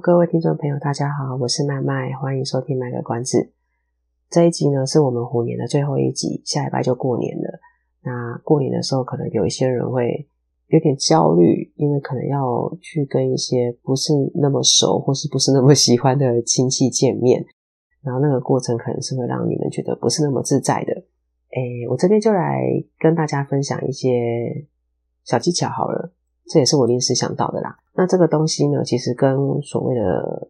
各位听众朋友，大家好，我是麦麦，欢迎收听麦个关子。这一集呢，是我们虎年的最后一集，下礼拜就过年了。那过年的时候，可能有一些人会有点焦虑，因为可能要去跟一些不是那么熟或是不是那么喜欢的亲戚见面，然后那个过程可能是会让你们觉得不是那么自在的。诶，我这边就来跟大家分享一些小技巧好了。这也是我临时想到的啦。那这个东西呢，其实跟所谓的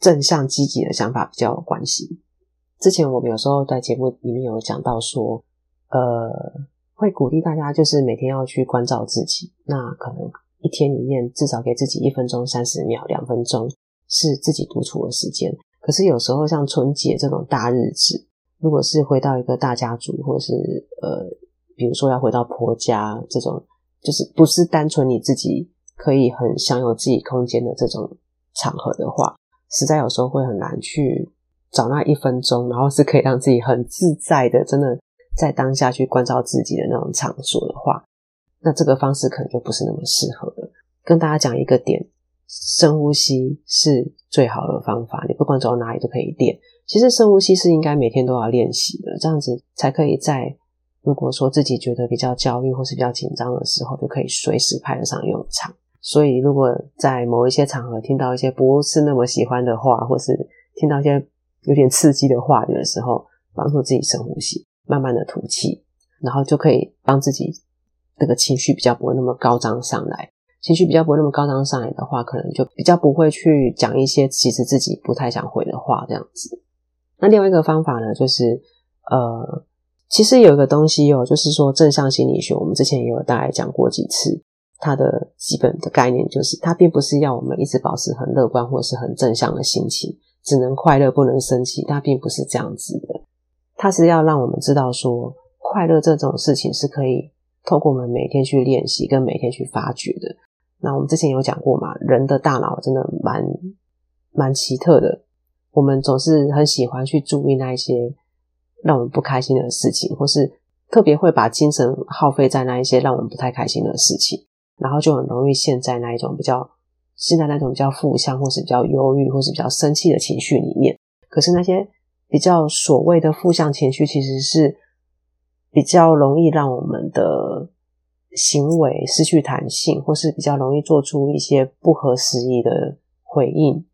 正向积极的想法比较有关系。之前我们有时候在节目里面有讲到说，呃，会鼓励大家就是每天要去关照自己。那可能一天里面至少给自己一分钟、三十秒、两分钟是自己独处的时间。可是有时候像春节这种大日子，如果是回到一个大家族，或者是呃，比如说要回到婆家这种。就是不是单纯你自己可以很享有自己空间的这种场合的话，实在有时候会很难去找那一分钟，然后是可以让自己很自在的，真的在当下去关照自己的那种场所的话，那这个方式可能就不是那么适合了。跟大家讲一个点，深呼吸是最好的方法，你不管走到哪里都可以练。其实深呼吸是应该每天都要练习的，这样子才可以在。如果说自己觉得比较焦虑或是比较紧张的时候，就可以随时派得上用场。所以，如果在某一些场合听到一些不是那么喜欢的话，或是听到一些有点刺激的话语的时候，帮助自己深呼吸，慢慢的吐气，然后就可以帮自己这个情绪比较不会那么高涨上来。情绪比较不会那么高涨上来的话，可能就比较不会去讲一些其实自己不太想回的话，这样子。那另外一个方法呢，就是呃。其实有一个东西哦，就是说正向心理学，我们之前也有大概讲过几次。它的基本的概念就是，它并不是要我们一直保持很乐观或是很正向的心情，只能快乐不能生气。它并不是这样子的，它是要让我们知道说，快乐这种事情是可以透过我们每天去练习跟每天去发掘的。那我们之前有讲过嘛，人的大脑真的蛮蛮奇特的，我们总是很喜欢去注意那一些。让我们不开心的事情，或是特别会把精神耗费在那一些让我们不太开心的事情，然后就很容易陷在那一种比较现在那种比较负向，或是比较忧郁，或是比较生气的情绪里面。可是那些比较所谓的负向情绪，其实是比较容易让我们的行为失去弹性，或是比较容易做出一些不合时宜的回应。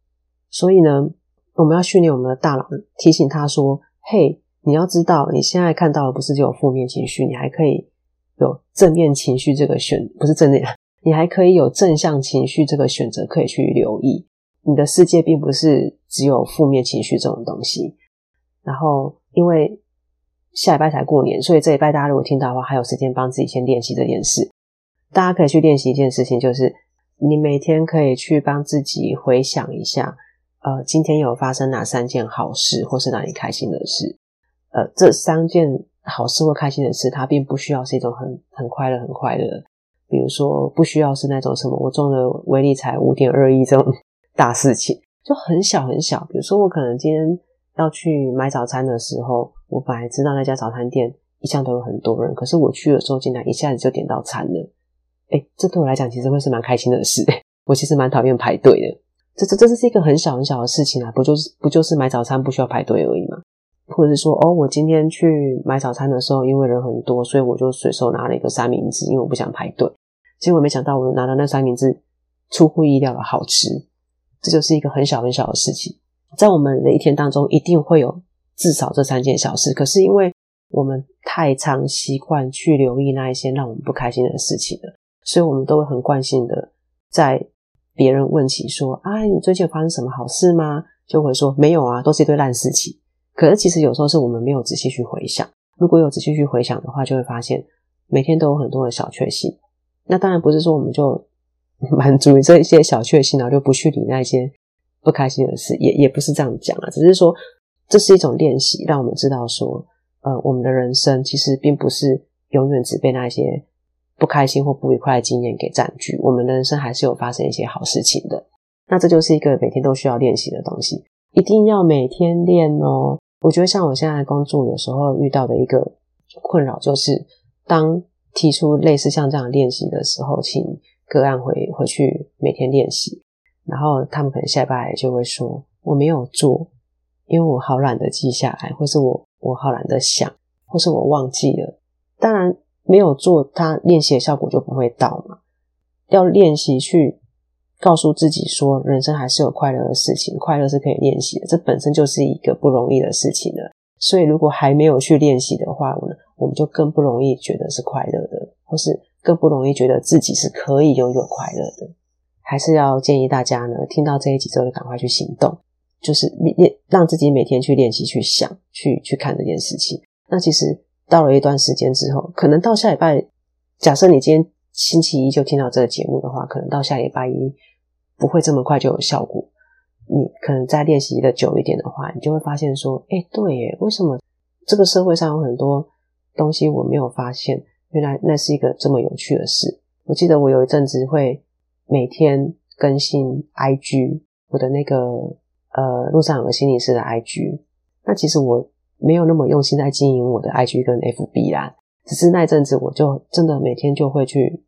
所以呢，我们要训练我们的大脑，提醒他说：“嘿。”你要知道，你现在看到的不是只有负面情绪，你还可以有正面情绪这个选，不是正面，你还可以有正向情绪这个选择可以去留意。你的世界并不是只有负面情绪这种东西。然后，因为下礼拜才过年，所以这礼拜大家如果听到的话，还有时间帮自己先练习这件事。大家可以去练习一件事情，就是你每天可以去帮自己回想一下，呃，今天有发生哪三件好事，或是让你开心的事。呃，这三件好事或开心的事，它并不需要是一种很很快乐、很快乐。比如说，不需要是那种什么我中了威力才五点二亿这种大事情，就很小很小。比如说，我可能今天要去买早餐的时候，我本来知道那家早餐店一向都有很多人，可是我去的时候，竟然一下子就点到餐了。诶，这对我来讲其实会是蛮开心的事。我其实蛮讨厌排队的，这这这是一个很小很小的事情啊，不就是不就是买早餐不需要排队而已吗？或者是说，哦，我今天去买早餐的时候，因为人很多，所以我就随手拿了一个三明治，因为我不想排队。结果没想到，我拿的那三明治出乎意料的好吃。这就是一个很小很小的事情，在我们的一天当中，一定会有至少这三件小事。可是因为我们太常习惯去留意那一些让我们不开心的事情了，所以我们都会很惯性的在别人问起说：“啊，你最近有发生什么好事吗？”就会说：“没有啊，都是一堆烂事情。”可是，其实有时候是我们没有仔细去回想。如果有仔细去回想的话，就会发现每天都有很多的小确幸。那当然不是说我们就满足于这一些小确幸，然后就不去理那些不开心的事，也也不是这样讲啊，只是说这是一种练习，让我们知道说，呃，我们的人生其实并不是永远只被那些不开心或不愉快的经验给占据，我们的人生还是有发生一些好事情的。那这就是一个每天都需要练习的东西，一定要每天练哦。我觉得像我现在工作有时候遇到的一个困扰，就是当提出类似像这样练习的时候，请个案回回去每天练习，然后他们可能下班就会说我没有做，因为我好懒得记下来，或是我我好懒得想，或是我忘记了。当然没有做，他练习的效果就不会到嘛。要练习去告诉自己说，人生还是有快乐的事情，快乐是可以练习的，这本身就是一个不容易的事情了。所以如果还没有去练习的话，我们我们就更不容易觉得是快乐的，或是更不容易觉得自己是可以拥有快乐的。还是要建议大家呢，听到这一集之后就赶快去行动，就是练让自己每天去练习，去想，去去看这件事情。那其实到了一段时间之后，可能到下礼拜，假设你今天星期一就听到这个节目的话，可能到下礼拜一不会这么快就有效果。你可能再练习的久一点的话，你就会发现说，诶，对耶，为什么这个社会上有很多东西我没有发现？原来那是一个这么有趣的事。我记得我有一阵子会每天更新 IG，我的那个呃路上有个心理师的 IG。那其实我没有那么用心在经营我的 IG 跟 FB 啦，只是那阵子我就真的每天就会去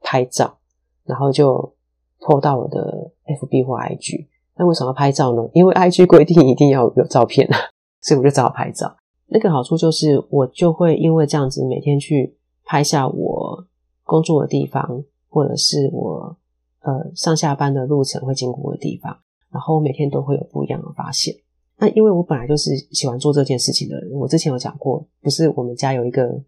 拍照，然后就 po 到我的 FB 或 IG。那为什么要拍照呢？因为 IG 规定一定要有照片啊，所以我就只好拍照。那个好处就是，我就会因为这样子每天去拍下我工作的地方，或者是我呃上下班的路程会经过的地方，然后每天都会有不一样的发现。那因为我本来就是喜欢做这件事情的人，我之前有讲过，不是我们家有一个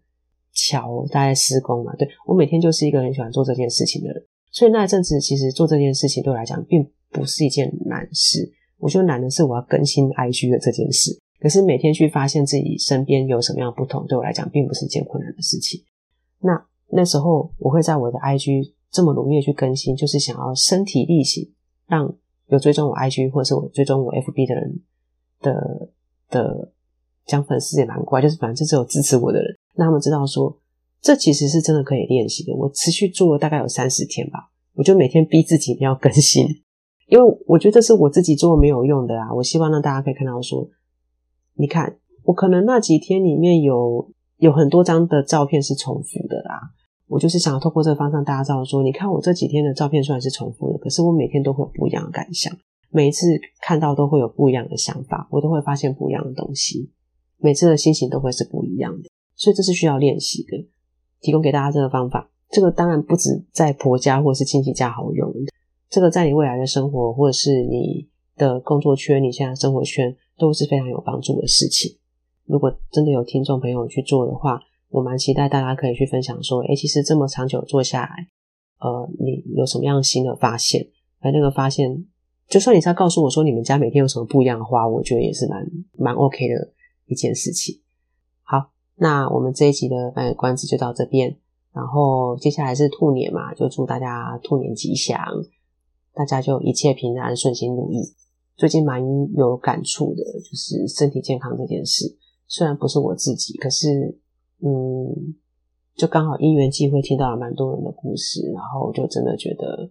桥在施工嘛？对，我每天就是一个很喜欢做这件事情的人，所以那一阵子其实做这件事情对我来讲并。不是一件难事，我觉得难的是我要更新 IG 的这件事。可是每天去发现自己身边有什么样不同，对我来讲并不是一件困难的事情。那那时候我会在我的 IG 这么努力的去更新，就是想要身体力行，让有追踪我 IG 或者是我追踪我 FB 的人的的讲粉丝也蛮怪，就是反正只有支持我的人，让他们知道说这其实是真的可以练习的。我持续做了大概有三十天吧，我就每天逼自己要更新。因为我觉得这是我自己做没有用的啊，我希望让大家可以看到说，你看我可能那几天里面有有很多张的照片是重复的啦，我就是想要透过这个方向大家知道说，你看我这几天的照片虽然是重复的，可是我每天都会有不一样的感想，每一次看到都会有不一样的想法，我都会发现不一样的东西，每次的心情都会是不一样的，所以这是需要练习的，提供给大家这个方法，这个当然不止在婆家或者是亲戚家好用。这个在你未来的生活，或者是你的工作圈，你现在生活圈，都是非常有帮助的事情。如果真的有听众朋友去做的话，我蛮期待大家可以去分享说，诶，其实这么长久做下来，呃，你有什么样新的发现？而那个发现，就算你是要告诉我说你们家每天有什么不一样的花，我觉得也是蛮蛮 OK 的一件事情。那我们这一集的卖个关子就到这边，然后接下来是兔年嘛，就祝大家兔年吉祥。大家就一切平安、顺心如意。最近蛮有感触的，就是身体健康这件事。虽然不是我自己，可是嗯，就刚好因缘际会听到了蛮多人的故事，然后就真的觉得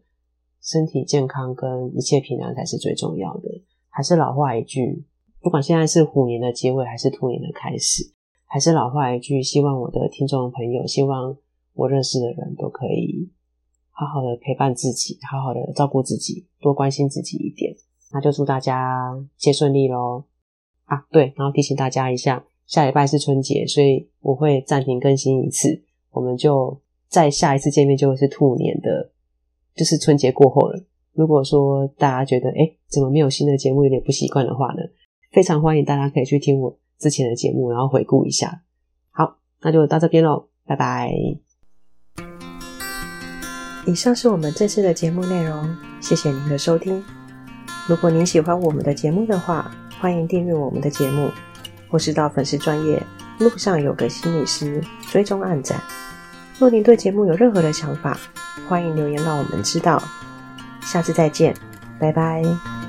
身体健康跟一切平安才是最重要的。还是老话一句，不管现在是虎年的结尾还是兔年的开始，还是老话一句，希望我的听众朋友，希望我认识的人都可以。好好的陪伴自己，好好的照顾自己，多关心自己一点。那就祝大家一切顺利喽！啊，对，然后提醒大家一下，下礼拜是春节，所以我会暂停更新一次。我们就再下一次见面就会是兔年的，就是春节过后了。如果说大家觉得诶怎么没有新的节目，有点不习惯的话呢，非常欢迎大家可以去听我之前的节目，然后回顾一下。好，那就到这边喽，拜拜。以上是我们这次的节目内容，谢谢您的收听。如果您喜欢我们的节目的话，欢迎订阅我们的节目，或是到粉丝专业路上有个心理师追踪暗赞。若您对节目有任何的想法，欢迎留言让我们知道。下次再见，拜拜。